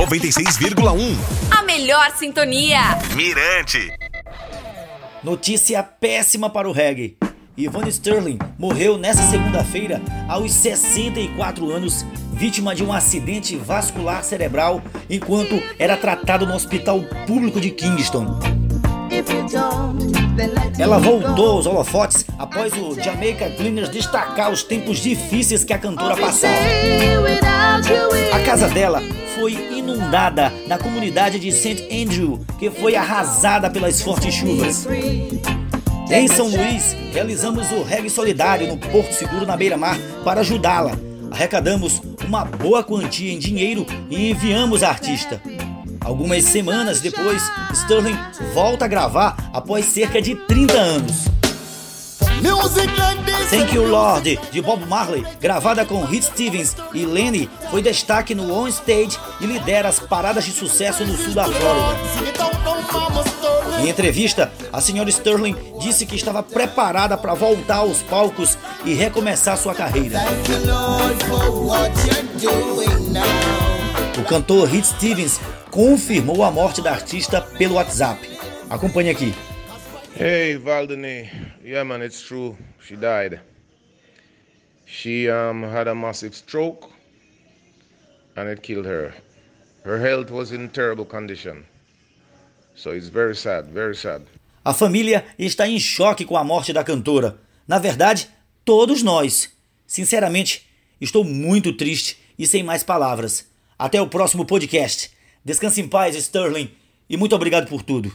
96,1. A melhor sintonia. Mirante. Notícia péssima para o reggae. Yvonne Sterling morreu nesta segunda-feira aos 64 anos, vítima de um acidente vascular cerebral enquanto era tratado no hospital público de Kingston. Ela voltou aos holofotes após o Jamaica Cleaners destacar os tempos difíceis que a cantora passava. A casa dela foi inundada na comunidade de St. Andrew, que foi arrasada pelas fortes chuvas. Em São Luís, realizamos o reggae solidário no Porto Seguro na beira-mar para ajudá-la. Arrecadamos uma boa quantia em dinheiro e enviamos a artista. Algumas semanas depois, Sterling volta a gravar após cerca de 30 anos. Thank You Lord, de Bob Marley, gravada com Hit Stevens e Lenny, foi destaque no On Stage e lidera as paradas de sucesso no sul da Flórida. Em entrevista, a senhora Sterling disse que estava preparada para voltar aos palcos e recomeçar sua carreira. O cantor Hit Stevens confirmou a morte da artista pelo WhatsApp. Acompanhe aqui. Hey, Valdene. Yeah, man, it's true. She died. She um, had a massive stroke and it killed her. Her health was in terrible condition. So it's very sad, very sad. A família está em choque com a morte da cantora. Na verdade, todos nós. Sinceramente, estou muito triste e sem mais palavras. Até o próximo podcast. Descanse em paz, Sterling, e muito obrigado por tudo.